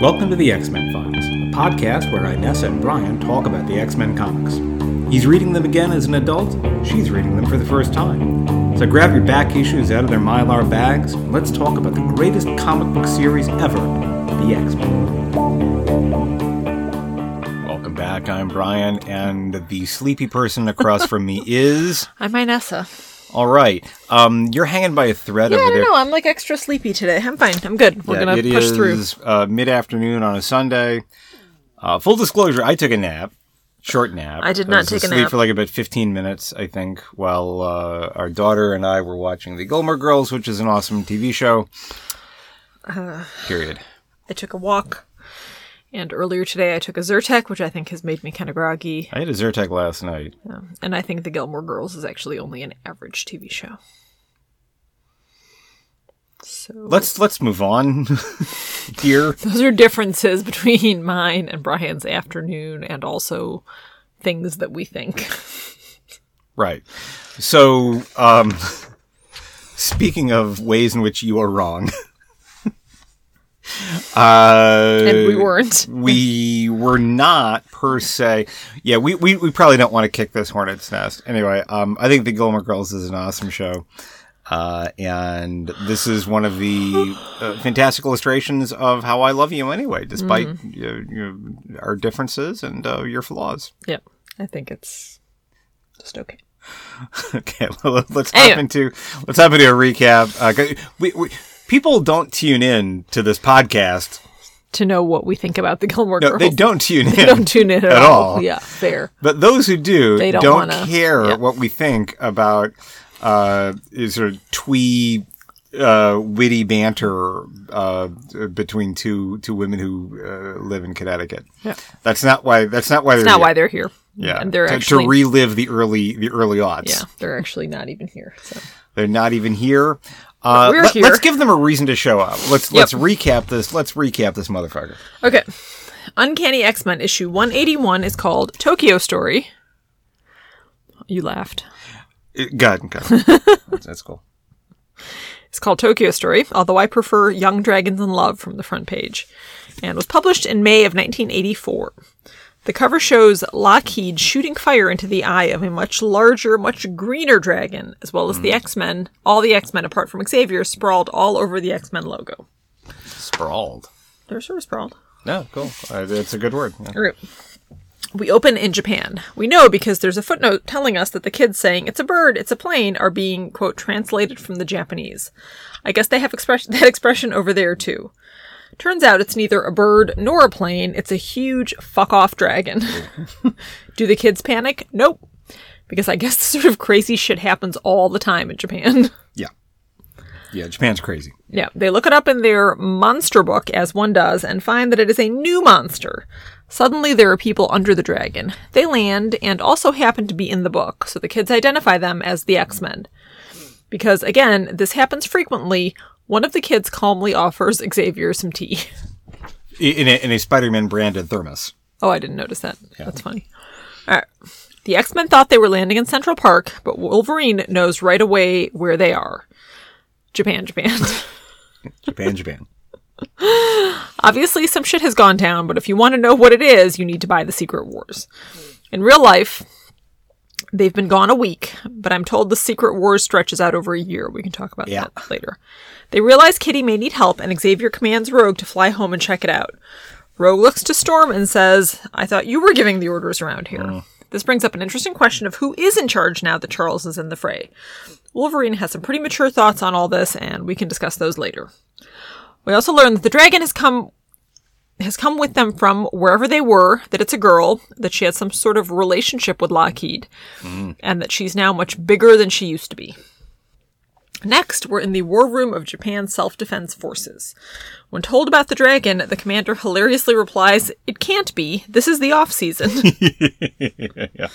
Welcome to the X Men Files, a podcast where Inessa and Brian talk about the X Men comics. He's reading them again as an adult, she's reading them for the first time. So grab your back issues out of their mylar bags, and let's talk about the greatest comic book series ever the X Men. Welcome back, I'm Brian, and the sleepy person across from me is. I'm Inessa. All right. Um, you're hanging by a thread Yeah, I over don't there. know. I'm like extra sleepy today. I'm fine. I'm good. We're Yeah, gonna it push through. is, Uh, mid-afternoon on a Sunday. Uh, full disclosure: I took a nap, short nap. I did not was take a asleep nap. for like about fifteen minutes, I think, while uh, our daughter and I were watching the Gilmore Girls, which is an awesome TV show. Uh, Period. I took a walk, and earlier today I took a Zyrtec, which I think has made me kind of groggy. I had a Zyrtec last night. And I think The Gilmore Girls is actually only an average TV show. So Let's let's move on here. those are differences between mine and Brian's afternoon, and also things that we think. Right. So, um, speaking of ways in which you are wrong, uh, And we weren't. we were not per se. Yeah, we, we, we probably don't want to kick this hornet's nest. Anyway, um, I think the Gilmore Girls is an awesome show. Uh, and this is one of the uh, fantastic illustrations of how I love you anyway, despite Mm-hmm. you you our differences and uh, your flaws. Yep, I think it's just okay. Okay, well, let's hop into let's hop into a recap. Uh, we, we, people don't tune in to this podcast. To know what we think about the Gilmore No, Girls, they don't tune in. They don't tune in at, at all. all. Yeah, fair. But those who do They don't, don't wanna- care yeah. what we think about uh, sort of twee, uh, witty banter uh, between two two women who uh, live in Connecticut. Yeah. That's not why. That's not why they're That's not here. why they're here. Yeah, and they're to, actually to relive the early the early aughts. yeah, they're actually not even here. So They're not even here. Uh, We're let, here. us give them a reason to show up. Let's Yep. let's recap this. Let's recap this motherfucker. okay, Uncanny X Men issue one eighty one is called Tokyo Story. You laughed. Uh, Go ahead, go ahead. that's, that's cool. It's called Tokyo Story, although I prefer Young Dragons in Love from the front page, and was published in May of 1984. The cover shows Lockheed shooting fire into the eye of a much larger, much greener dragon, as well as the X Men, all the X Men apart from Xavier, sprawled all over the X Men logo. Sprawled. They're sort of sprawled. No, cool. Uh, it's a good word. Yeah. We open in Japan. We know because there's a footnote telling us that the kids saying it's a bird, it's a plane are being quote translated from the Japanese. I guess they have expression that expression over there too. Turns out it's neither a bird nor a plane, it's a huge fuck off dragon. Do the kids panic? Nope. Because I guess this sort of crazy shit happens all the time in Japan. Yeah. Yeah, Japan's crazy. Yeah, they look it up in their monster book, as one does, and find that it is a new monster. Suddenly, there are people under the dragon. They land and also happen to be in the book, so the kids identify them as the X Men. Because, again, this happens frequently. One of the kids calmly offers Xavier some tea. In a, in a Spider-Man branded thermos. Oh, I didn't notice that. That's funny. All right. The X Men thought they were landing in Central Park, but Wolverine knows right away where they are Japan, Japan. Japan, Japan. Obviously, some shit has gone down, but if you want to know what it is, you need to buy The Secret Wars. In real life, they've been gone a week, but I'm told The Secret Wars stretches out over a year. We can talk about Yeah. that later. They realize Kitty may need help, and Xavier commands Rogue to fly home and check it out. Rogue looks to Storm and says, I thought you were giving the orders around here. Mm. This brings up an interesting question of who is in charge now that Charles is in the fray. Wolverine has some pretty mature thoughts on all this, and we can discuss those later. We also learn that the dragon has come has come with them from wherever they were, that it's a girl, that she had some sort of relationship with Lockheed, mm. and that she's now much bigger than she used to be. Next, we're in the war room of Japan's self defense forces. When told about the dragon, the commander hilariously replies, It can't be. This is the off season.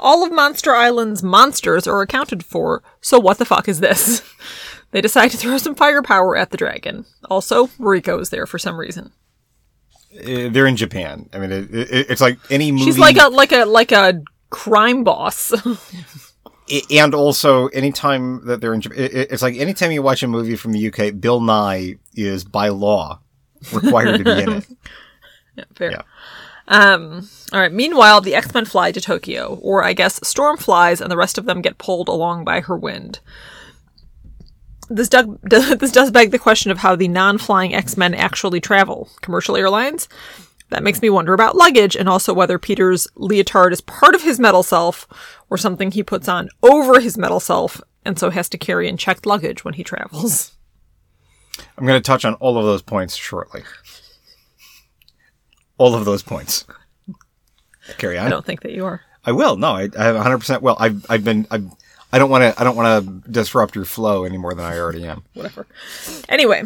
All of Monster Island's monsters are accounted for, so what the fuck is this? They decide to throw some firepower at the dragon. Also, Riko is there for some reason. Uh, they're in Japan. I mean, it, it, it's like any movie. She's like a like a like a crime boss. And also anytime that they're in Japan, it, it's like anytime you watch a movie from the UK, Bill Nighy is by law required to be in it. Yeah, fair. Yeah. Um, all right. Meanwhile, the X Men fly to Tokyo, or I guess Storm flies, and the rest of them get pulled along by her wind. This, dug, this does beg the question of how the non flying X Men actually travel. Commercial airlines? That makes me wonder about luggage and also whether Peter's leotard is part of his metal self or something he puts on over his metal self and so has to carry in checked luggage when he travels. I'm going to touch on all of those points shortly. All of those points. Carry on. I don't think that you are. I will. No, I, I have 100. percent Well, I've I've been. I've, I don't want to. I don't want to disrupt your flow any more than I already am. Whatever. Anyway,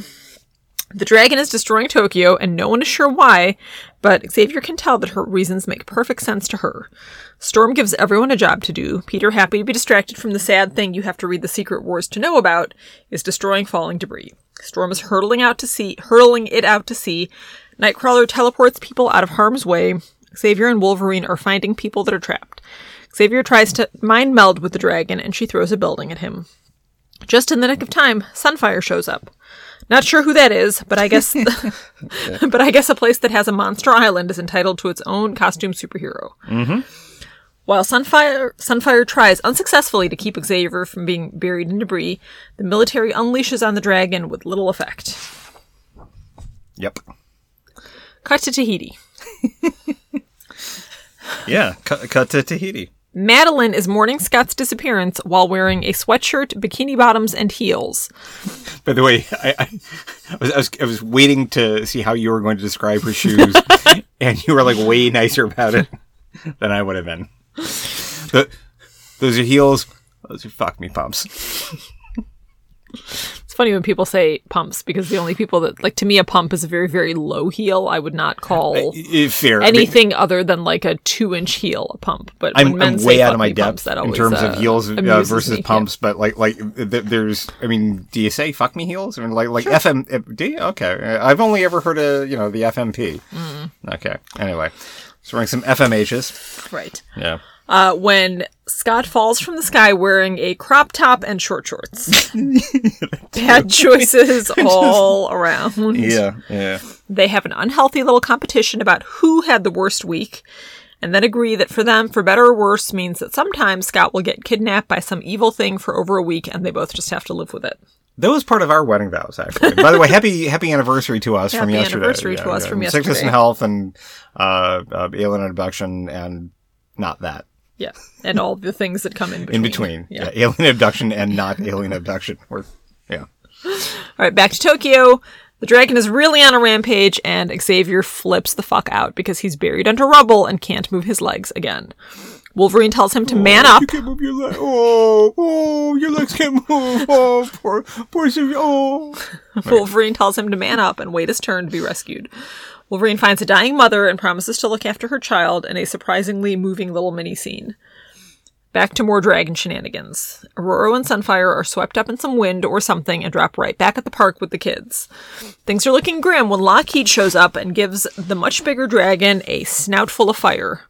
the dragon is destroying Tokyo, and no one is sure why, but Xavier can tell that her reasons make perfect sense to her. Storm gives everyone a job to do. Peter, happy to be distracted from the sad thing you have to read the Secret Wars to know about, is destroying falling debris. Storm is hurtling out to sea, hurling it out to sea. Nightcrawler teleports people out of harm's way. Xavier and Wolverine are finding people that are trapped. Xavier tries to mind meld with the dragon, and she throws a building at him. Just in the nick of time, Sunfire shows up. Not sure who that is, but I guess but I guess a place that has a monster island is entitled to its own costume superhero. Mm-hmm. While Sunfire Sunfire tries unsuccessfully to keep Xavier from being buried in debris, the military unleashes on the dragon with little effect. Yep. Cut to Tahiti. Yeah. Cut, cut to Tahiti. Madeline is mourning Scott's disappearance while wearing a sweatshirt, bikini bottoms, and heels. By the way, I, I, I, was, I was I was waiting to see how you were going to describe her shoes, and you were like way nicer about it than I would have been. The, those are heels. Those are fuck me pumps. Funny when people say pumps because the only people that like to me a pump is a very very low heel. I would not call I- fair. anything other than like a two inch heel a pump. But I'm, I'm way out of my me pumps, depth that in terms uh, of heels uh, versus me. pumps, but like like th- there's I mean, do you say fuck me heels I mean like like FM? uh, Do you? Okay, Uh, I've only ever heard of you know the FMP. Mm. Okay, anyway, so wearing some FMHs. Right. Yeah. Uh, when Scott falls from the sky wearing a crop top and short shorts. Bad choices all around. Yeah, yeah. They have an unhealthy little competition about who had the worst week, and then agree that for them, for better or worse, means that sometimes Scott will get kidnapped by some evil thing for over a week, and they both just have to live with it. That was part of our wedding vows, actually. By the way, happy happy anniversary to us from Happy yesterday. anniversary to us from yesterday. Sickness and health and uh, uh, alien abduction and not that. Yeah, and all the things that come in between. In between. Yeah. Yeah. Alien abduction and not alien abduction. We're, yeah. All right, back to Tokyo. The dragon is really on a rampage, and Xavier flips the fuck out because he's buried under rubble and can't move his legs again. Wolverine tells him to oh, man up. You can't move your leg. Oh, oh, your legs can't move. Oh, poor, poor. Oh. Wolverine tells him to man up and wait his turn to be rescued. Wolverine finds a dying mother and promises to look after her child in a surprisingly moving little mini scene. Back to more dragon shenanigans. Ororo and Sunfire are swept up in some wind or something and drop right back at the park with the kids. Things are looking grim when Lockheed shows up and gives the much bigger dragon a snout full of fire.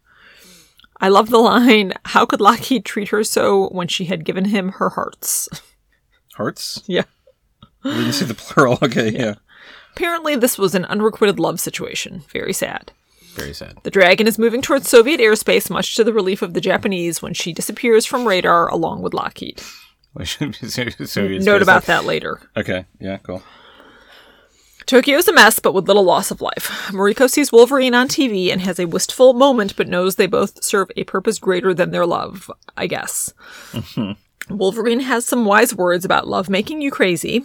I love the line, How could Lockheed treat her so when she had given him her hearts? Hearts? Yeah. You didn't see the plural. Okay, yeah. Apparently, this was an unrequited love situation. Very sad. Very sad. The dragon is moving towards Soviet airspace, much to the relief of the Japanese, when she disappears from radar along with Lockheed. We should be in Soviet. Note about that later. Okay, yeah, cool. Tokyo is a mess, but with little loss of life. Mariko sees Wolverine on TV and has a wistful moment, but knows they both serve a purpose greater than their love, I guess. Wolverine has some wise words about love making you crazy.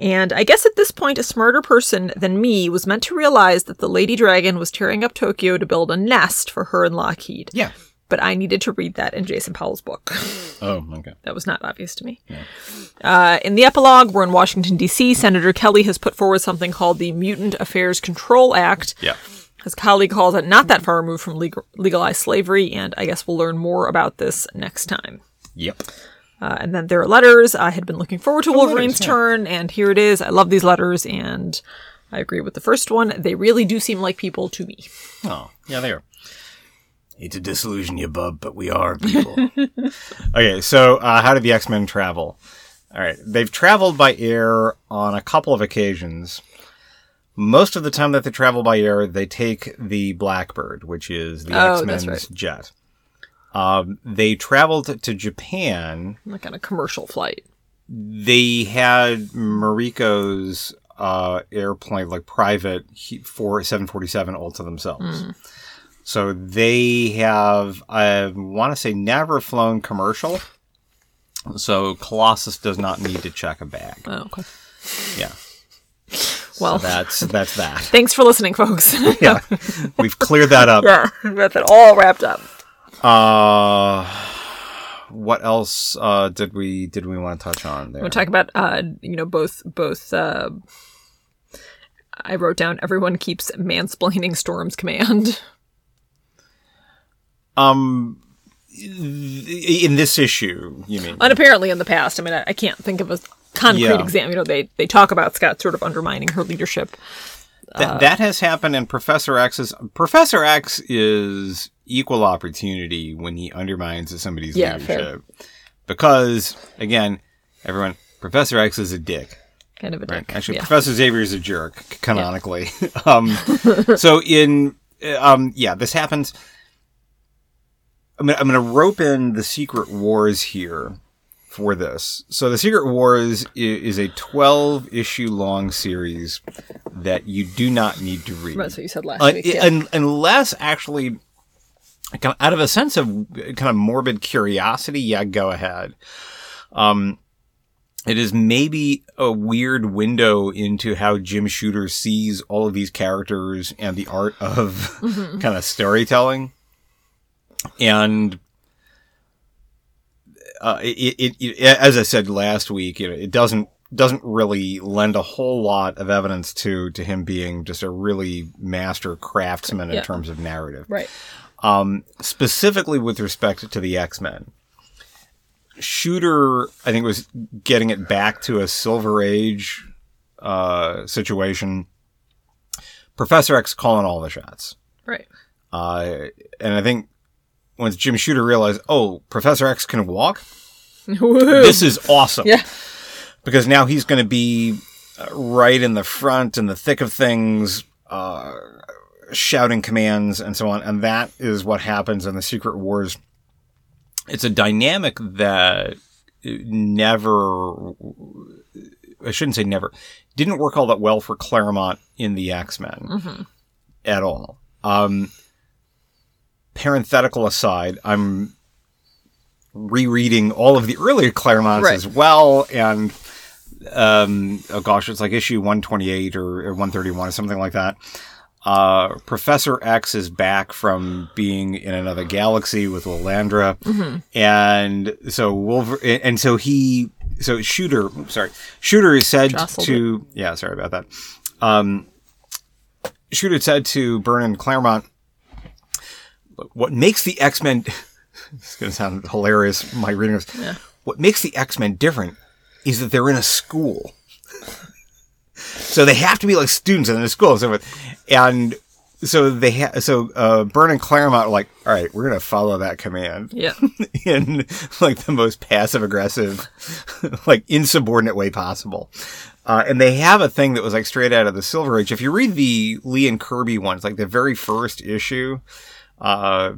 And I guess at this point, a smarter person than me was meant to realize that the Lady Dragon was tearing up Tokyo to build a nest for her and Lockheed. Yeah. But I needed to read that in Jason Powell's book. Oh, okay. That was not obvious to me. Uh, in the epilogue, we're in Washington, D.C. Senator Kelly has put forward something called the Mutant Affairs Control Act. Yeah. His colleague calls it not that far removed from legal- legalized slavery, and I guess we'll learn more about this next time. Yep. Uh, and then there are letters. I had been looking forward to Wolverine's letters, yeah. turn, and here it is. I love these letters, and I agree with the first one. They really do seem like people to me. Oh, yeah, they are. Hate to disillusion you, bub, but we are people. okay, so uh, how did the X Men travel? All right, they've traveled by air on a couple of occasions. Most of the time that they travel by air, they take the Blackbird, which is the Oh, X Men's right. jet. Um, they traveled to Japan. Like on a commercial flight. They had Mariko's uh, airplane, like private for 747, all to themselves. Hmm. So they have, I want to say, never flown commercial. So Colossus does not need to check a bag. Oh, okay. Yeah. Well, That's that's that. thanks for listening, folks. Yeah, we've cleared that up. yeah, that's it all wrapped up. Uh, what else uh, did we did we want to touch on there? We'll talk about, uh, you know, both both. Uh, I wrote down everyone keeps mansplaining Storm's command. Um, in this issue, you mean? And apparently in the past, I mean, I, I can't think of a concrete Yeah. example. You know, they they talk about Scott sort of undermining her leadership. That that has happened in Professor X's. Professor X is equal opportunity when he undermines somebody's Yeah, fair. leadership, because again, everyone, Professor X is a dick. Kind of a dick. Actually, yeah. Professor Xavier is a jerk, canonically. um, so in, uh, um, yeah, this happens. I'm gonna, I'm gonna rope in the Secret Wars here for this. So the Secret Wars is a 12 issue long series that you do not need to read. That's what you said last Uh, week. yeah. un- unless actually, kind of out of a sense of kind of morbid curiosity, yeah, go ahead. Um, it is maybe a weird window into how Jim Shooter sees all of these characters and the art of kind of storytelling. And uh, it, it, it, as I said last week, you know, it doesn't doesn't really lend a whole lot of evidence to to him being just a really master craftsman in Yeah. terms of narrative right. Um, specifically with respect to the X Men. Shooter, I think, was getting it back to a Silver Age uh, situation. Professor X calling all the shots. Right. Uh, and I think once Jim Shooter realized, oh, Professor X can walk, Woohoo. this is awesome. Yeah. Because now he's going to be uh, right in the front, in the thick of things, uh, shouting commands and so on. And that is what happens in the Secret Wars. It's a dynamic that never, I shouldn't say never, didn't work all that well for Claremont in the X Men at all. Um, parenthetical aside, I'm rereading all of the earlier Claremonts Right. as well, and um, oh gosh, it's like issue 128 or, or 131 or something like that. Uh, Professor X is back from being in another galaxy with Lilandra, and so Wolver- and so he, so Shooter, sorry, Shooter is said Jostled to, yeah, sorry about that. Um, Shooter said to Byrne and Claremont, what makes the X Men. it's going to sound hilarious. My reading. Yeah. What makes the X Men different is that they're in a school. so they have to be like students in a school and so forth. And so they ha- so uh, Byrne and Claremont are like, all right, we're to follow that command Yeah. in like the most passive aggressive, like insubordinate way possible. Uh, and they have a thing that was like straight out of the Silver Age. If you read the Lee and Kirby ones, like the very first issue, uh,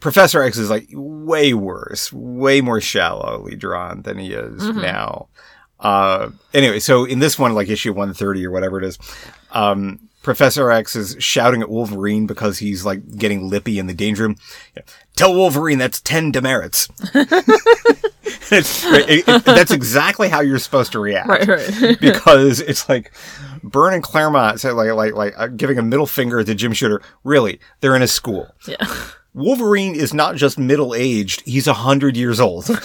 Professor X is like way worse, way more shallowly drawn than he is now. Uh, anyway, so in this one, like issue 130 or whatever it is, um, Professor X is shouting at Wolverine because he's like getting lippy in the danger room. Tell Wolverine that's 10 demerits. it's, it- it- that's exactly how you're supposed to react Right. Right. because it's like Byrne and Claremont say like like like uh, giving a middle finger to Jim Shooter. Really, they're in a school. yeah. Wolverine is not just middle aged; he's a hundred years old.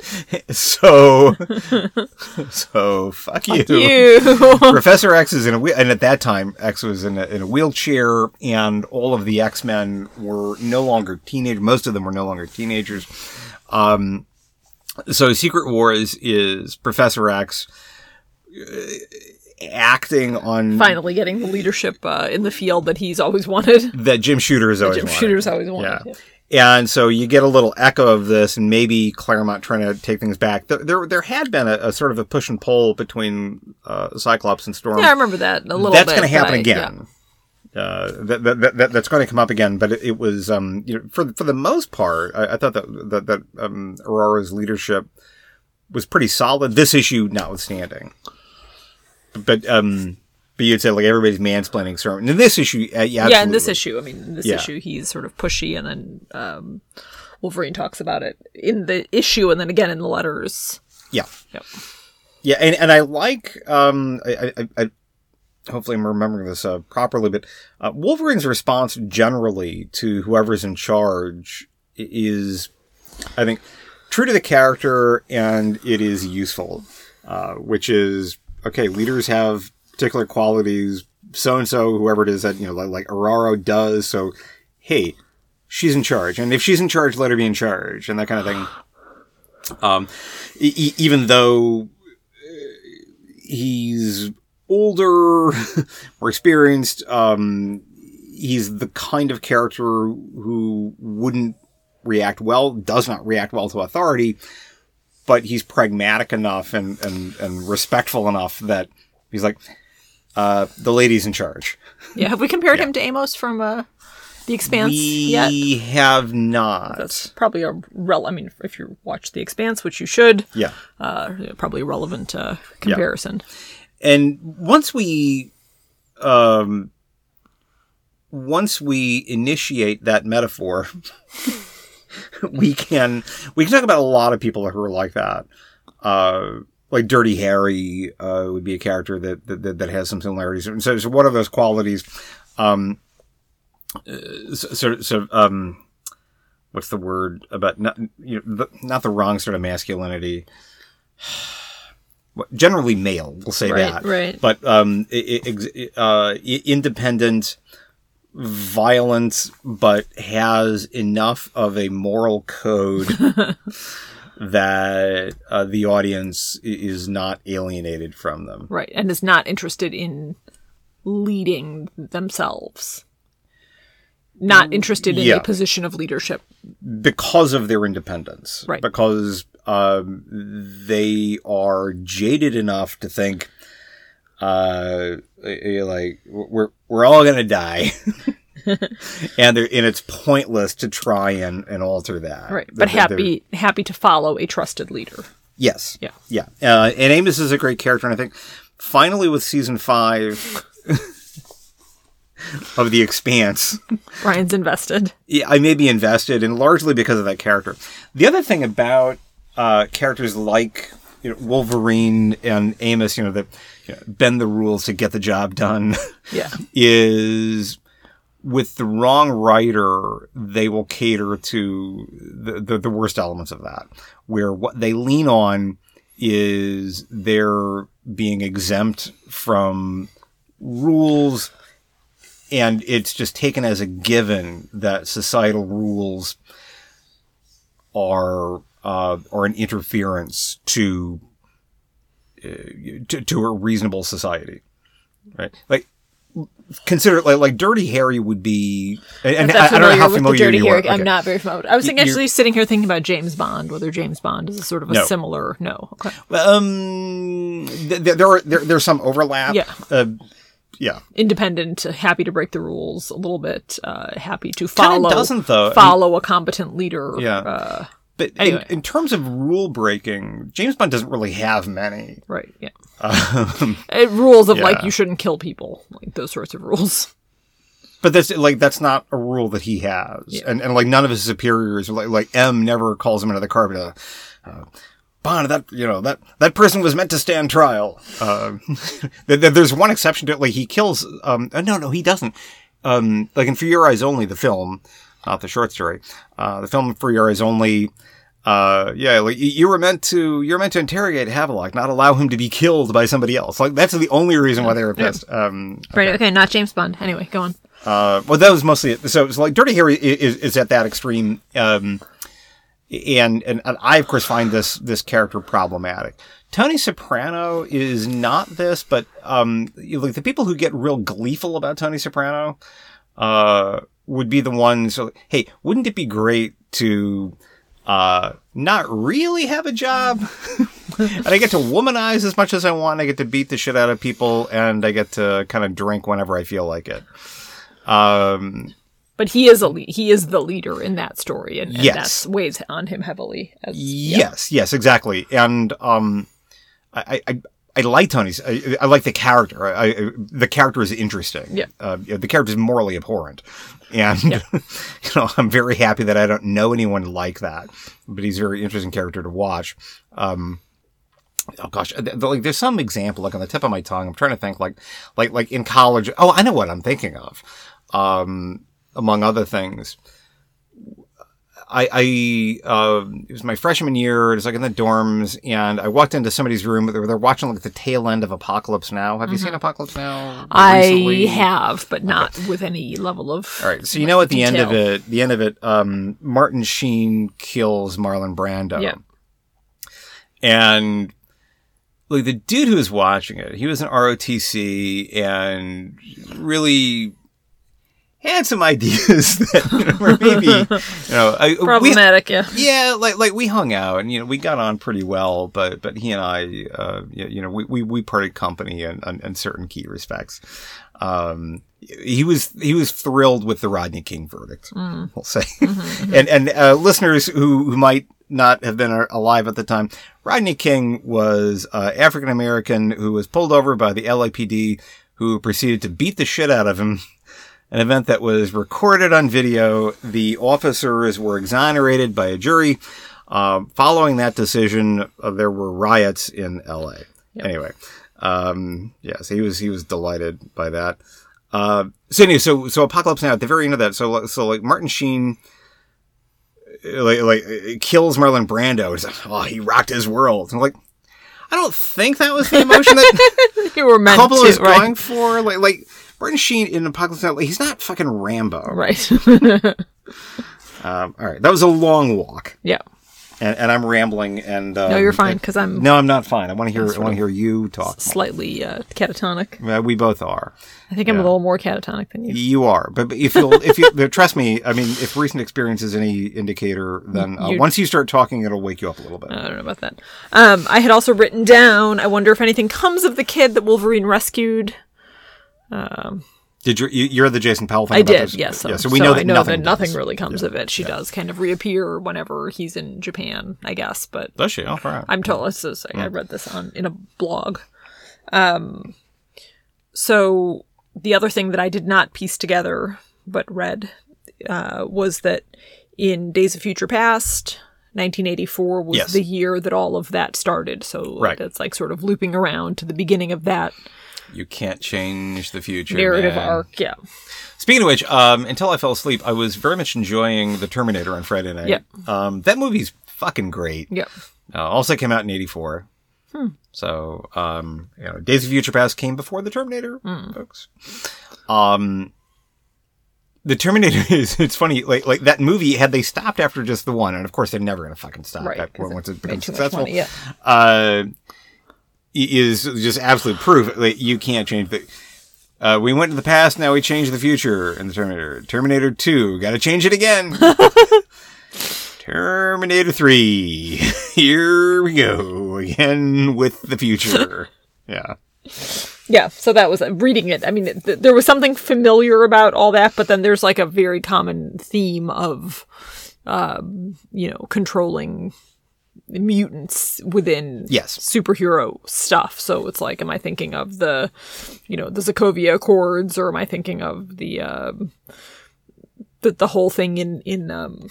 so, so fuck you. You. Professor X is in a and at that time, X was in a, in a wheelchair, and all of the X Men were no longer teenagers. Most of them were no longer teenagers. Um, so Secret Wars is Professor X uh, acting on Finally getting the leadership uh, in the field that he's always wanted. that Jim Shooter has always Jim wanted. Shooter's always wanted. Yeah. Yeah. And so you get a little echo of this, and maybe Claremont trying to take things back. There, there, there had been a, a sort of a push and pull between uh, Cyclops and Storm. Yeah, I remember that a little bit. That's going to happen I- again. Uh, that, that, that, that- that's going to come up again, but it, it was um, you know, for for the most part, I, I thought that that, that um, Ororo's leadership was pretty solid. This issue, notwithstanding, but um, but you'd say like everybody's mansplaining Storm. In this issue, uh, yeah, yeah, in this issue, I mean, in this Yeah. issue, he's sort of pushy, and then um, Wolverine talks about it in the issue, and then again in the letters. yeah, Yep. Yeah, and, and I like um I, I, I hopefully I'm remembering this uh, properly, but uh, Wolverine's response generally to whoever's in charge is, I think, true to the character and it is useful, uh, which is okay. Leaders have particular qualities. So and so, whoever it is that you know, like, like Ororo does. So, hey, she's in charge, and if she's in charge, let her be in charge, and that kind of thing. Um, e- even though he's older, more experienced. Um, he's the kind of character who wouldn't react well, does not react well to authority, but he's pragmatic enough and, and, and respectful enough that he's like, uh, the lady's in charge. Yeah, have we compared him to Amos from uh, The Expanse we yet? have not. That's probably a rel. I mean, if you watch The Expanse, which you should, yeah. uh, probably a relevant uh, comparison. and once we um once we initiate that metaphor we can we can talk about a lot of people who are like that uh like dirty harry uh would be a character that that, that has some similarities. And so, so what are those qualities um uh, so, so, so um what's the word about not you know the, not the wrong sort of masculinity. Generally male we'll say Right, that. right. but um i- i- ex- uh independent violent but has enough of a moral code that uh, the audience is not alienated from them Right, and is not interested in leading themselves. Not interested in yeah. a position of leadership. because of their independence Right. because um, they are jaded enough to think uh like we're we're all gonna die and they're, and it's pointless to try and, and alter that Right, They're- but they're- happy happy to follow a trusted leader. Yes. Yeah. Yeah. Uh, and Amos is a great character, and I think finally with season five of The Expanse, Brian's invested. yeah, I may be invested, and largely because of that character. The other thing about uh, characters like you know, Wolverine and Amos, you know, that you know, bend the rules to get the job done, Yeah. is with the wrong writer, they will cater to the, the, the worst elements of that, where what they lean on is their being exempt from rules and it's just taken as a given that societal rules are uh, are an interference to, uh, to to a reasonable society, right? Like consider like like Dirty Harry would be, and, I, I don't know how familiar dirty you hair. are. I'm Okay. not very familiar. I was thinking, actually sitting here thinking about James Bond, whether James Bond is a sort of a No. similar. No. Okay. Um, th- th- there are there, there's some overlap. Yeah. Uh, yeah. Independent, happy to break the rules a little bit, uh, happy to Kinda follow. doesn't, though. I mean- Follow a competent leader. Yeah. Uh, But Anyway. in, in terms of rule breaking, James Bond doesn't really have many. right. Yeah. Um, rules of like you shouldn't kill people, like those sorts of rules. but that's like that's not a rule that he has, and and like none of his superiors, like like M, never calls him into the carpet. Uh, uh, Bond, that you know that that person was meant to stand trial. Uh, there- there- there's one exception to it. Like he kills. Um, uh, no, no, he doesn't. Um, like in For Your Eyes Only, the film, not the short story. Uh, the film For Your Eyes Only. Uh, yeah, like you- you were meant to, you're meant to interrogate Havelock, not allow him to be killed by somebody else. Like that's the only reason why they were pissed. Um, Right. Okay. Not James Bond. Anyway, go on. uh, well, that was mostly it. So it's like Dirty Harry is, is at that extreme. Um, and, and, and I, of course, find this, this character problematic. Tony Soprano is not this, but, um, you know, like the people who get real gleeful about Tony Soprano, uh, would be the ones. Hey, wouldn't it be great to uh, not really have a job? and I get to womanize as much as I want. I get to beat the shit out of people, and I get to kind of drink whenever I feel like it. Um, But he is a le- he is the leader in that story, and, and Yes. that's weighs on him heavily. As, yeah. Yes, yes, exactly. And um, I, I, I like Tony's. I, I like the character. I, I, the character is interesting. Yeah. Uh, the character is morally abhorrent, and you know, I'm very happy that I don't know anyone like that. But he's a very interesting character to watch. Um, oh gosh, like there's some example like on the tip of my tongue. I'm trying to think like, like, like in college. Oh, I know what I'm thinking of. Um, among other things. I, I uh, it was my freshman year. It was like in the dorms, and I walked into somebody's room. They were they're watching like the tail end of Apocalypse Now. Have you seen Apocalypse Now? Mm-hmm. I recently? have, but not with any level of. All right, so you know at the end of it, the end of it, um, Martin Sheen kills Marlon Brando. Yeah. and like the dude who was watching it, he was an ROTC and really had some ideas that were maybe you know I, we, Problematic, yeah. yeah, like like we hung out and you know we got on pretty well, but but he and I, uh, you you know, we we, we parted company in, in, in certain key respects. Um, he was he was thrilled with the Rodney King verdict. We'll say, and and uh, listeners who who might not have been alive at the time, Rodney King was uh, African American who was pulled over by the LAPD, who proceeded to beat the shit out of him an event that was recorded on video. The officers were exonerated by a jury. Uh, following that decision, uh, there were riots in L.A. Anyway, um, yes, he was he was delighted by that. Uh, so anyway, so so Apocalypse Now at the very end of that, so so like Martin Sheen. uh, Like, like uh, kills Marlon Brando. He's like, oh, he rocked his world. I'm like, I don't think that was the emotion that You were meant Coppola to, is right? going for. Like, like Martin Sheen in Apocalypse Now, like, he's not fucking Rambo. Right. Um, all right, that was a long walk, yeah. and, and I'm rambling. And um, No, you're fine because I'm No, I'm not fine. I want to hear. I want to hear you talk. slightly uh, catatonic. Uh, we both are. I think I'm a little more catatonic than you. You are, but, but if you'll, if you but trust me, I mean, if recent experience is any indicator, then uh, once you start talking, it'll wake you up a little bit. I don't know about that. Um, I had also written down. I wonder if anything comes of the kid that Wolverine rescued. Did you, you? You're the Jason Powell thing. I about did, this? yes. So, yeah. So we know that I know nothing. that nothing really comes of it. She does kind of reappear whenever he's in Japan, I guess. But Does she? Oh, all right. I'm told this is, I read this on in a blog. Um, so the other thing that I did not piece together but read uh, was that in Days of Future Past, 1984 was Yes. the year that all of that started. So Right. it's like sort of looping around to the beginning of that You can't change the future. narrative man. arc. Yeah. Speaking of which, um, until I fell asleep, I was very much enjoying The Terminator on Friday night. Yep. Um, that movie's fucking great. Yeah. Uh, also came out in '84. So, um, you know, Days of Future Past came before The Terminator, folks. Um, the Terminator is, it's funny, like, like that movie, had they stopped after just the one, and of course they're never going to fucking stop Right. that once it becomes successful. money, Yeah. uh, is just absolute proof that you can't change the. Uh, we went to the past, now we change the future in the Terminator. Terminator 2, gotta change it again. Terminator 3, here we go again with the future. Yeah. Yeah, so that was reading it. I mean, th- there was something familiar about all that, but then there's like a very common theme of, um, you know, controlling mutants within Yes. superhero stuff. So it's like, am I thinking of the, you know, the Sokovia Accords, or am I thinking of the, um, the the whole thing in in um,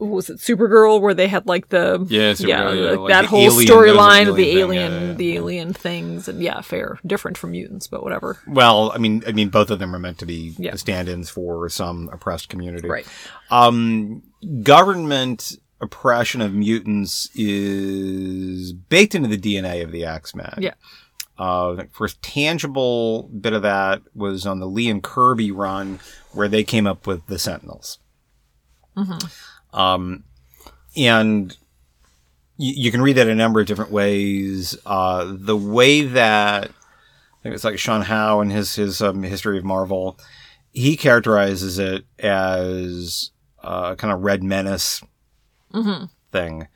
was it Supergirl where they had like the Yeah, Supergirl, yeah, like like that whole storyline of the alien thing, alien yeah, yeah, the yeah. alien things and yeah fair different from mutants but whatever Well, I mean, I mean, both of them are meant to be Yeah. stand-ins for some oppressed community. right Um, government oppression of mutants is baked into the DNA of the X-Men. yeah Uh, the first tangible bit of that was on the Lee and Kirby run, where they came up with the Sentinels. Um, and you, you can read that a number of different ways. Uh, the way that I think it's like Sean Howe in his his um, history of Marvel. He characterizes it as uh, kind of red menace thing.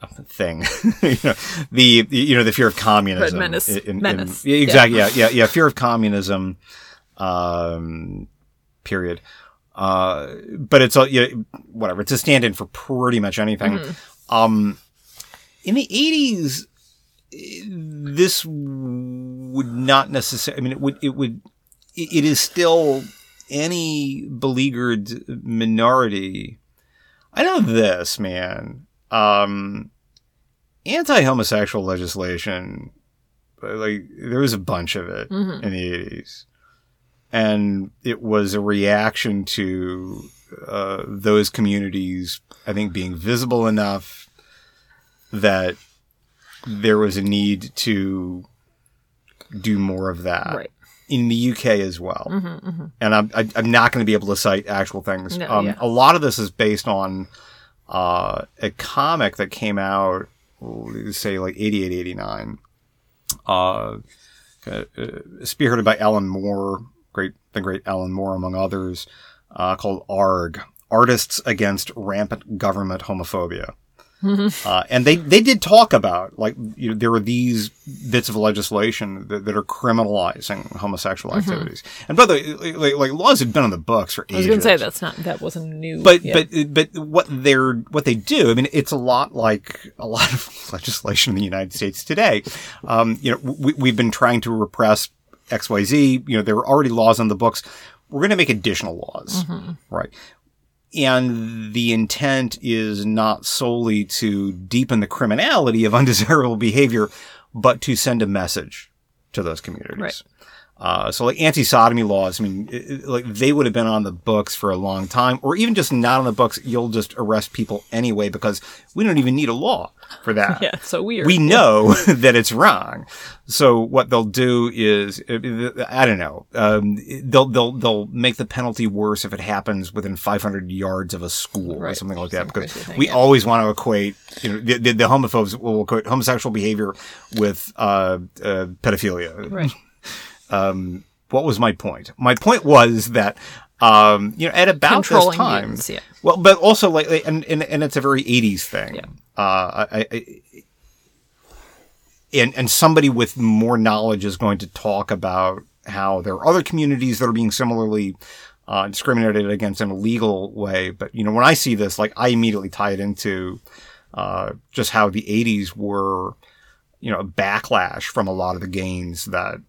uh, Thing, you know, the you know the fear of communism. Red menace. In- in- Menace. yeah, exactly. Yeah. yeah, yeah, Fear of communism. Um, period. Uh, but it's a you know, whatever. It's a stand-in for pretty much anything. Um, in the eighties, this would not necessarily. I mean, it would. It would. It it is still any beleaguered minority. I know this man. Um, anti-homosexual legislation, like there was a bunch of it in the eighties, and it was a reaction to uh, those communities. I think being visible enough that there was a need to do more of that Right. in the UK as well. And I'm, I, I'm not going to be able to cite actual things. No, um, yeah. A lot of this is based on uh, a comic that came out, say, like 88, 89, uh, uh, spearheaded by Alan Moore, the great Alan Moore, among others, uh, called AARGH, Artists Against Rampant Government Homophobia. Uh, and they, they did talk about like you know, there were these bits of legislation that, that are criminalizing homosexual activities. And by the way, like, like laws had been on the books for ages. I was going to say that's not that wasn't new. But yeah. but but what they're what they do, I mean, it's a lot like a lot of legislation in the United States today. Um, you know, we, we've been trying to repress X Y Z. You know, there were already laws on the books. We're going to make additional laws, mm-hmm. right? And the intent is not solely to deepen the criminality of undesirable behavior, but to send a message to those communities. Right. Uh, so like anti-sodomy laws, I mean, it- it- like they would have been on the books for a long time, or even just not on the books. You'll just arrest people anyway because we don't even need a law for that. yeah, so weird. We know that it's wrong. So what they'll do is, I don't know, um, they'll they'll they'll make the penalty worse if it happens within 500 yards of a school or something like that. Because thing, we yeah. always want to equate, you know, the, the, the homophobes will equate homosexual behavior with uh, uh, pedophilia right. what was my point? My point was that um, you know at about this time, mutants, yeah. well, but also like and, and and it's a very '80s thing. Yeah. Uh, I, I, and and somebody with more knowledge is going to talk about how there are other communities that are being similarly uh, discriminated against in a legal way. But you know, when I see this, like I immediately tie it into uh, just how the '80s were, you know, a backlash from a lot of the gains that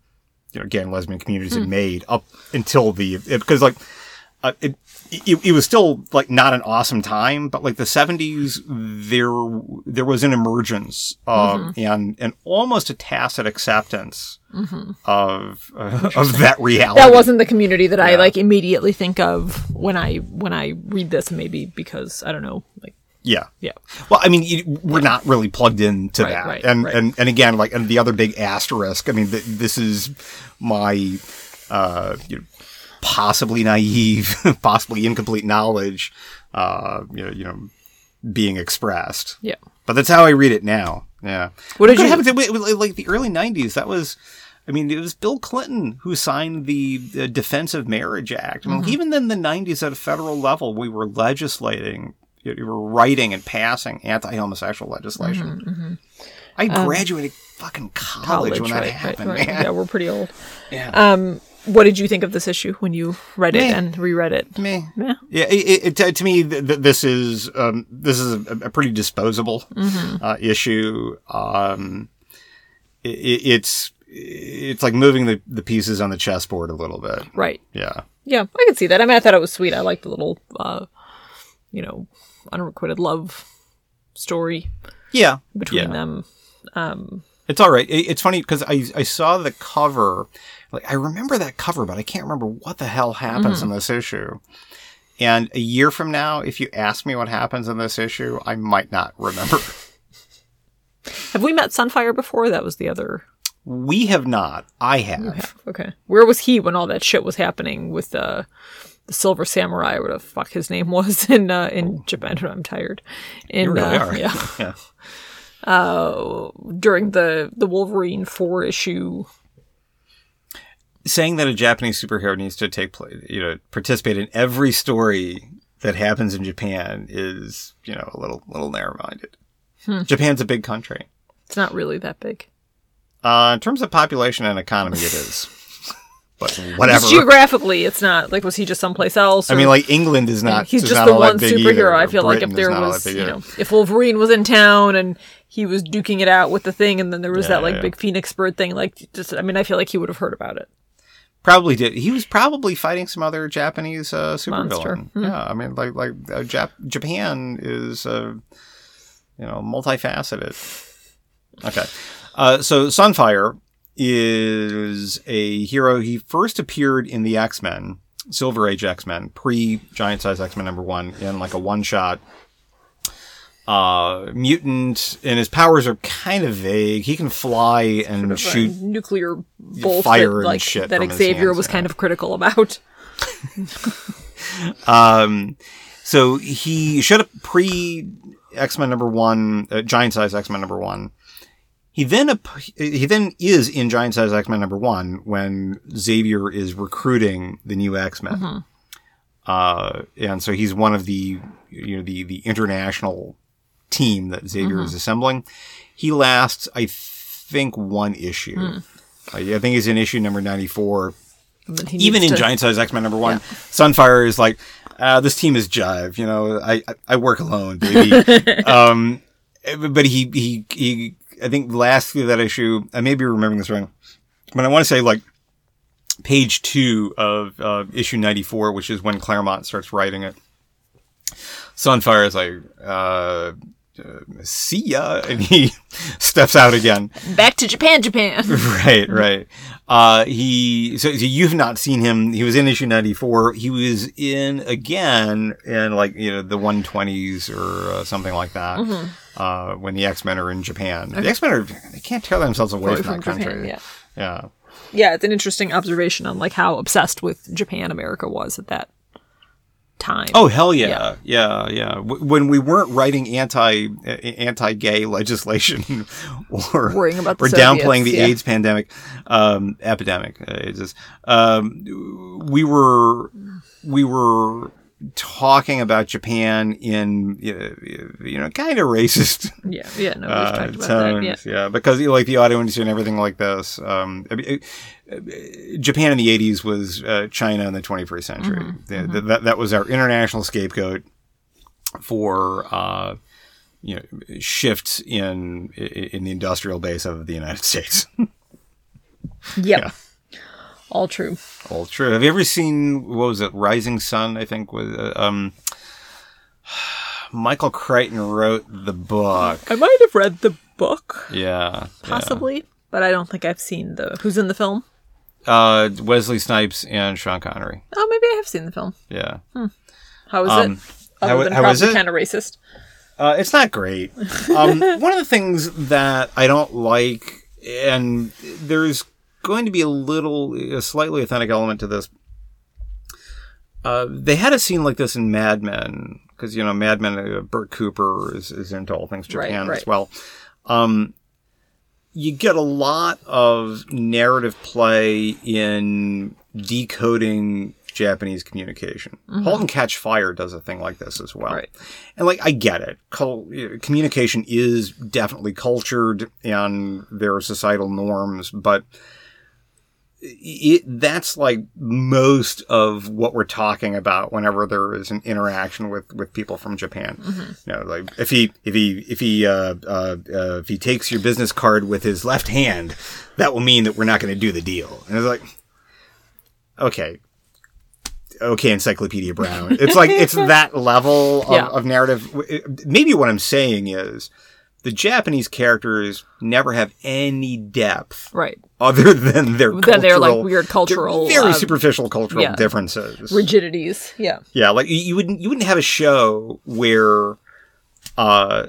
you know, again, lesbian communities had made up until the because like uh, it, it it was still like not an awesome time, but like the seventies, there there was an emergence of and and almost a tacit acceptance of uh, of that reality. That wasn't the community that I like immediately think of when I when I read this. Maybe because I don't know, like Yeah. yeah, Well, I mean, you, we're not really plugged into Right, that, right, and right. and and again, like, and the other big asterisk. I mean, th- this is my, uh, you know, possibly naive, possibly incomplete knowledge, uh, you know, you know, being expressed. yeah. But that's how I read it now. Yeah. What did you- happen to- like the early '90s? That was. I mean, it was Bill Clinton who signed the, the Defense of Marriage Act. I Mm-hmm. even in the 90s at a federal level, we were legislating, we were writing and passing anti-homosexual legislation. I graduated fucking college, when that Mm-hmm. Um, right, happened, right, right. man. Yeah, we're pretty old. Yeah. Um, what did you think of this issue when you read it Meh. and reread it? Me. Yeah. Yeah, it, it, to- to me, th- th- this is um, this is a, a pretty disposable Mm-hmm. uh, issue. Um, it, it's it's like moving the, the pieces on the chessboard a little bit. Right. Yeah, Yeah, I could see that. I mean, I thought it was sweet. I liked the little, uh, you know, unrequited love story yeah, between yeah. them. It's all right. It, it's funny because I I saw the cover, like I remember that cover, but I can't remember what the hell happens Mm-hmm. in this issue. And a year from now, if you ask me what happens in this issue, I might not remember. Have we met Sunfire before? That was the other. we have not. I have. Okay. Where was he when all that shit was happening with uh, the Silver Samurai, whatever the fuck his name was in uh, in Japan? I'm tired. In, You really uh, are. Yeah. yeah. during the the Wolverine four issue saying that a Japanese superhero needs to take place, you know, participate in every story that happens in Japan is, you know, a little little narrow-minded. Japan's a big country. It's not really that big. Uh, in terms of population and economy, it is. but whatever. Geographically, it's not like was he just someplace else? I mean, like England is not. he's just not the one superhero. either, I or feel like if there was, you know, if Wolverine was in town and he was duking it out with the thing, and then there was Yeah, that like yeah. big Phoenix Bird thing, like just, I mean, I feel like he would have heard about it. Probably did. He was probably fighting some other Japanese uh, Monster. supervillain. Hmm. Yeah, I mean, like like uh, Jap- Japan is, uh, you know, multifaceted. Okay, uh, so Sunfire is a hero. He first appeared in the X Men, Silver Age X Men, pre Giant Size X Men number one, in like a one shot. Uh, mutant, and his powers are kind of vague. He can fly and shoot A nuclear bolt fire that, and like shit that Xavier hands, was yeah. kind of critical about. Um, so he showed up pre X Men number one, uh, Giant Size X Men number one. He then he then is in Giant Size X Men number one when Xavier is recruiting the new X Men, uh, and so he's one of the you know the the international team that Xavier is assembling. He lasts, I think, one issue. Uh, I think he's in issue number ninety four And then he even in to- Giant Size X Men number one, Sunfire is like, uh, this team is jive. You know, I I, I work alone, baby. um, but he he he. I think last that issue, I may be remembering this wrong, but I want to say like page two of uh, issue ninety four, which is when Claremont starts writing it. Sunfire is like, uh, uh, see ya, and he steps out again. back to Japan, Japan. Right, right. Uh, he, so, so you've not seen him. He was in issue 94. He was in again in like, you know, the 120s or uh, something like that. Mm-hmm. Uh, when the X-Men are in Japan. The X-Men are, they can't tear themselves away Away from, that Japan, country. yeah. Yeah. yeah, it's an interesting observation on like how obsessed with Japan America was at that time. Oh hell yeah, yeah, yeah. W- When we weren't writing anti uh, anti-gay legislation or Worrying about the or downplaying the yeah. AIDS pandemic, um, epidemic, uh, just, um, we were we were talking about Japan in you know kind of racist yeah, yeah. No, uh, talked about tones, that. Yeah. yeah, because like the audio industry and everything like this. Um, I mean, Japan in the '80s was uh, China in the 21st century. Mm-hmm, The- the- that that was our international scapegoat for uh, you know shifts in in the industrial base of the United States. Yep. Yeah. All true. All true. Have you ever seen what was it? Rising Sun, I think was. Uh, um, Michael Crichton wrote the book. I might have read the book, Yeah, yeah. possibly, but I don't think I've seen the. Who's in the film? Uh, Wesley Snipes and Sean Connery. Oh, maybe I have seen the film. Yeah. How is Um, it? Other how- than how probably kind of racist. Uh, it's not great. Um, one of the things that I don't like, and there's going to be a little, a slightly authentic element to this. Uh, they had a scene like this in Mad Men because you know Mad Men. Uh, Bert Cooper is, is into all things Japan right. as well. Um, you get a lot of narrative play in decoding Japanese communication. *Halt and Catch Fire* does a thing like this as well. Mm-hmm. Right. And like I get it, Cul- communication is definitely cultured and there are societal norms, but it, that's like most of what we're talking about whenever there is an interaction with, with people from Japan. You know, like if he if he if he uh, uh, uh, if he takes your business card with his left hand, that will mean that we're not going to do the deal. And it's like, okay, okay, Encyclopedia Brown. It's like it's that level of, Yeah. of narrative. Maybe what I'm saying is the Japanese characters never have any depth Right. other than their Then they're, like, weird cultural, very uh, superficial cultural yeah. differences. Rigidities. Yeah. yeah, like you, you wouldn't you wouldn't have a show where uh,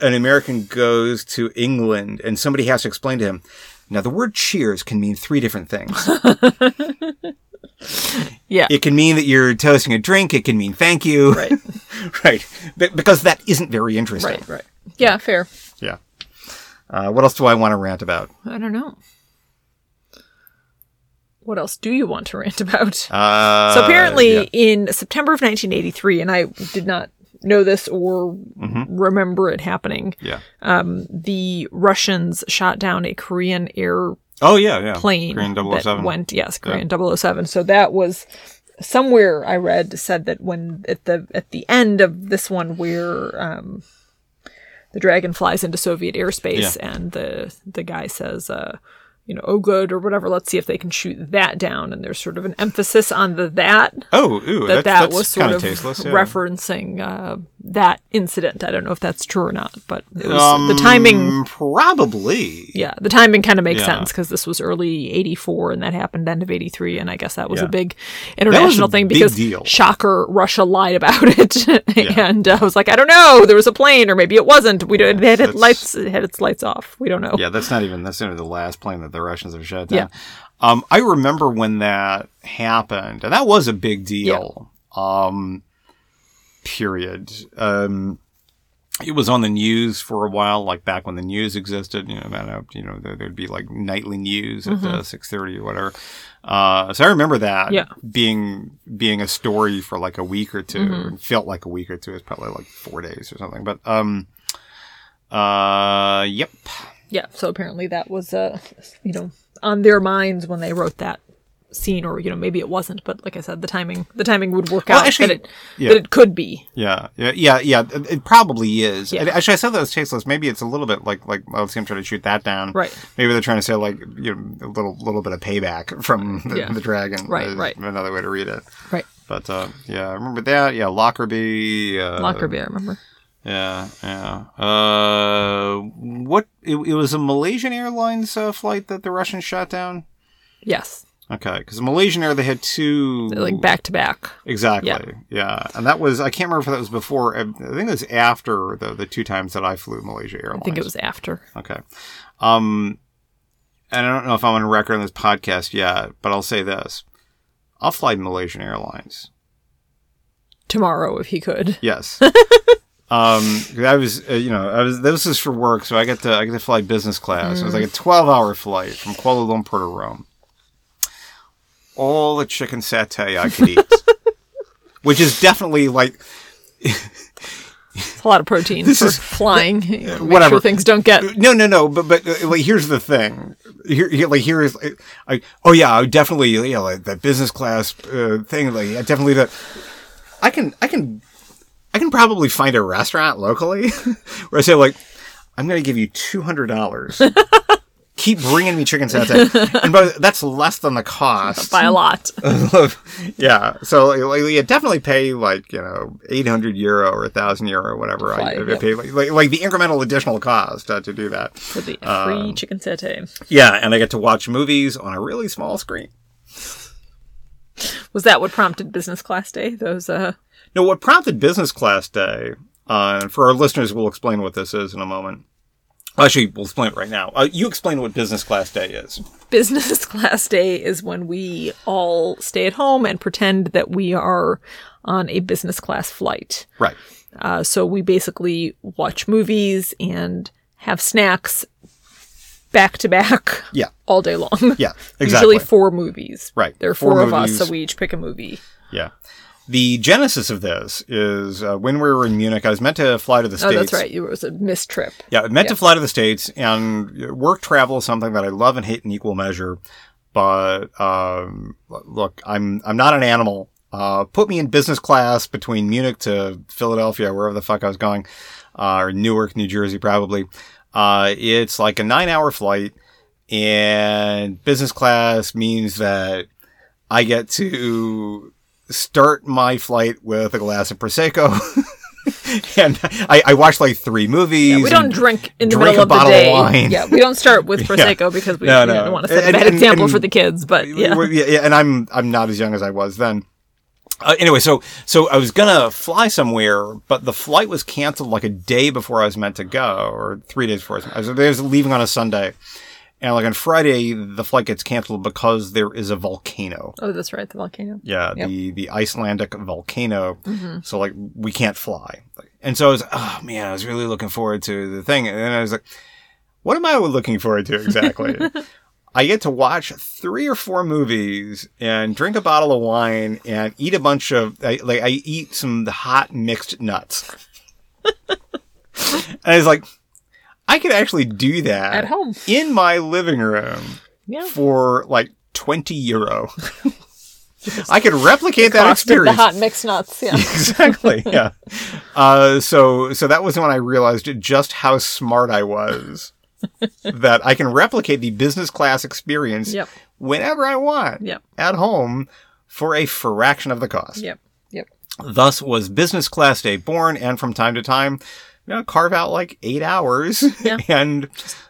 an American goes to England and somebody has to explain to him. Now the word cheers can mean three different things. Yeah. it can mean that you're toasting a drink. It can mean thank you. right. right. Be- Because that isn't very interesting. Right. Right. Yeah. Fair. Yeah. Uh, what else do I want to rant about? I don't know. what else do you want to rant about? Uh, so apparently, yeah. in September of 1983, and I did not know this or remember it happening, yeah. the Russians shot down a Korean air Oh yeah, yeah. plane Korean that 007. went yes Korean 007 so that was somewhere I read said that when at the at the end of this one where um the dragon flies into Soviet airspace and the the guy says uh you know oh good or whatever let's see if they can shoot that down and there's sort of an emphasis on the that Oh, ooh, that that's, that was sort of tasteless. Yeah. referencing uh, that incident. I don't know if that's true or not, but it was the timing Probably. yeah, the timing kind of makes Yeah. sense because this was early '84 and that happened end of '83, and I guess that was Yeah. a big international thing big because deal. shocker, Russia lied about it, and uh, I was like, I don't know, there was a plane or maybe it wasn't. We don't. It had its lights. It had its lights off. We don't know. Yeah, that's not even that's not the last plane that the Russians have shut down. Yeah. Um, I remember when that happened, and that was a big deal. Um, period. Um, it was on the news for a while, like back when the news existed. You know, you know there, there'd be like nightly news at uh, six thirty or whatever. Uh, so I remember that Mm-hmm. Yeah. being being a story for like a week or 2 Mm-hmm. It felt like a week or two. It's probably like four days or something. But um, uh, yep. Yeah. So apparently that was uh, you know, on their minds when they wrote that scene, or you know, maybe it wasn't. But like I said, the timing, the timing would work Well, out actually, that it yeah. that it could be. Yeah, yeah, yeah, yeah. It, it probably is. Yeah. Actually, I said that was tasteless. Maybe it's a little bit like like well, let's see, I'm trying to shoot that down. Right. Maybe they're trying to say like you know a little little bit of payback from the, Yeah. the dragon. Right, is right. Another way to read it. Right. But uh, yeah, I remember that. Yeah, Lockerbie. Uh, Lockerbie, I remember. Yeah, yeah. Uh, what? It, it was a Malaysian Airlines uh, flight that the Russians shot down. Yes. Okay, because Malaysian Air they had two Like back to back. Exactly. Yeah. Yeah. And that was I can't remember if that was before. I think it was after the the two times that I flew Malaysia Airlines. I think it was after. Okay. Um, and I don't know if I'm on record on this podcast yet, but I'll say this: I'll fly Malaysian Airlines. Tomorrow, if he could. Yes. um, I was, uh, you know, I was. This is for work, so I got to I get to fly business class. It was like a 12 hour flight from Kuala Lumpur to Rome. All the chicken satay I could eat, which is definitely like It's a lot of protein for is- flying. You know, whatever. Sure things don't get. No, no, no. But but uh, like here's the thing. Here, here like here is like, I oh yeah, I definitely yeah like that business class uh, thing. Like yeah, definitely that. I can I can I can probably find a restaurant locally where I say like I'm going to give you two hundred dollars. Keep bringing me chicken satay, and but that's less than the cost. By a lot. yeah, so like, you definitely pay like you know eight hundred euro or thousand euro or whatever. Fly, I, I yep. pay like, like like the incremental additional cost uh, to do that. For the Um, free chicken satay. Yeah, and I get to watch movies on a really small screen. Was that what prompted business class day? Those uh Now, what prompted Business Class Day, uh, and for our listeners, we'll explain what this is in a moment. Actually, we'll explain it right now. Uh, you explain what Business Class Day is. business class day is when we all stay at home and pretend that we are on a business class flight. Right. Uh, so we basically watch movies and have snacks back to back Yeah. all day long. Yeah. Exactly. Usually four movies. Right. There are Four four, of us, so we each pick a movie. Yeah. The genesis of this is uh, when we were in Munich. I was meant to fly to the States. Oh, that's right. It was a missed trip. Yeah, I meant to fly to the States, and work travel is something that I love and hate in equal measure. But um, look, I'm I'm not an animal. Uh, put me in business class between Munich to Philadelphia, wherever the fuck I was going, uh, or Newark, New Jersey, probably. Uh, it's like a nine-hour flight, and business class means that I get to start my flight with a glass of prosecco. and I, I watched like three movies. We don't drink in the drink middle a of the bottle of day. wine. Yeah, we don't start with prosecco because we, No, no. don't want to set a bad and- example and- for the kids. But yeah, yeah, yeah, and I'm I'm not as young as I was then. Uh, anyway, so so I was gonna fly somewhere, but the flight was canceled like a day before I was meant to go, or three days before. I was, I was leaving on a Sunday, and like on Friday the flight gets canceled because there is a volcano. oh, that's right, the volcano. Yeah, Yep. the the Icelandic volcano. Mm-hmm. So like we can't fly, and so I was oh man, I was really looking forward to the thing, and I was like, what am I looking forward to exactly? I get to watch three or four movies and drink a bottle of wine and eat a bunch of I, like I eat some hot mixed nuts. and I was like, I could actually do that At home. in my living room Yeah. for like twenty euro. I could replicate that of the experience. hot mixed nuts. Yeah. exactly. Yeah. Uh, so so that was when I realized just how smart I was. that I can replicate the business class experience Yep. whenever I want Yep. at home for a fraction of the cost. Yep. Yep. Thus was business class day born, and from time to time, you know, carve out like eight hours Yeah. and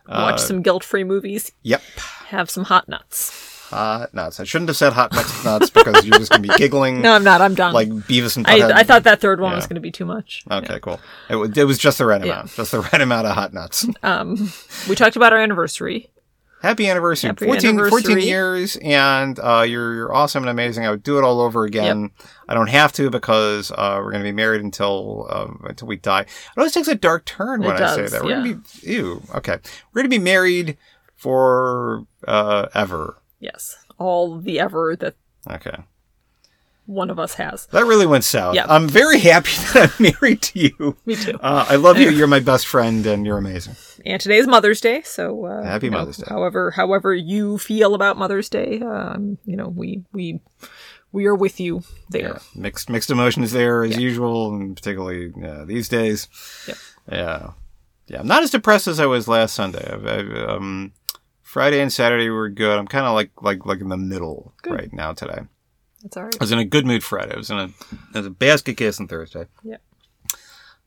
Watch some guilt-free movies. yep. Have some hot nuts. Hot nuts. I shouldn't have said hot nuts, nuts because you're just gonna be giggling No, I'm not. I'm done. like Beavis and Butthead. I, I thought that third one Yeah. was going to be too much. Okay, cool. It was, it was just the right Yeah. amount. Just the right amount of hot nuts. Um, We talked about our anniversary. Happy anniversary. Happy 14, 14 years, and uh, you're, you're awesome and amazing. I would do it all over again. I don't have to because uh, we're going to be married until um, until we die. It always takes a dark turn when It I say that. We're yeah. going to be, ew, okay. We're going to be married for uh, ever. Yes. All the ever that Okay. One of us has. That really went south. Yeah. I'm very happy that I'm married to you. Me too. Uh, I love you. You're my best friend, and you're amazing. and today's Mother's Day, so uh, Happy you know, Mother's Day. However, however you feel about Mother's Day, um, you know, we we we are with you there. mixed mixed emotions there as usual, and particularly uh, these days. Yep. Yeah, yeah. I'm not as depressed as I was last Sunday. I've, I've, um, Friday and Saturday were good. I'm kind of like like like in the middle right now today. That's all right. I was in a good mood Friday. I was in a, I was a basket case on Thursday, Yeah.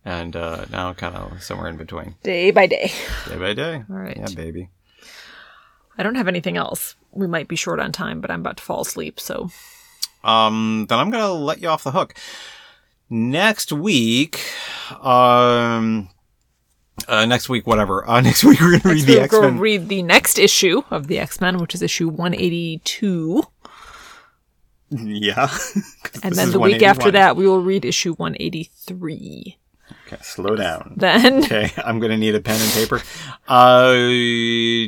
and uh, now kind of somewhere in between, Day by day. day by day. All right. Yeah, baby. I don't have anything else. We might be short on time, but I'm about to fall asleep, so Um, then I'm gonna let you off the hook. Next week, um, uh, next week, whatever. Uh, next week we're gonna read the we'll X Men. read the next issue of the X Men, which is issue 182, Yeah. and then the week after that we will read issue 183. Okay, slow down. Then Okay, I'm gonna need a pen and paper. Uh,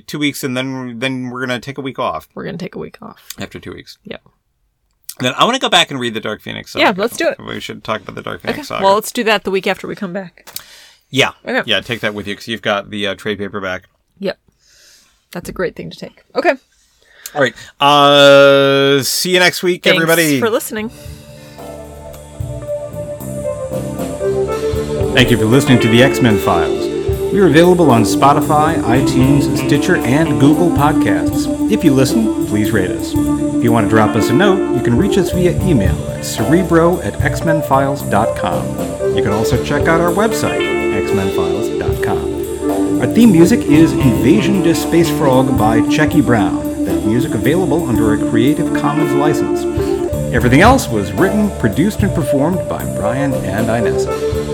two weeks, and then then we're gonna take a week off we're gonna take a week off. after two weeks. Yep. Then I want to go back and read the Dark Phoenix. Saga. Yeah, let's do it. We should talk about the Dark Phoenix saga. Well, let's do that the week after we come back. yeah, Okay. yeah. Take that with you because you've got the uh, trade paperback. Yep. That's a great thing to take. Okay. All right. Uh, see you next week, everybody. Thanks everybody. for listening. Thank you for listening to the X Men Files. We are available on Spotify, iTunes, Stitcher, and Google Podcasts. If you listen, please rate us. If you want to drop us a note, you can reach us via email at cerebro at xmenfiles.com. You can also check out our website, xmenfiles.com. Our theme music is Invasion to Space Frog by Checkie Brown. Music available under a Creative Commons license. Everything else was written, produced, and performed by Brian and Inessa.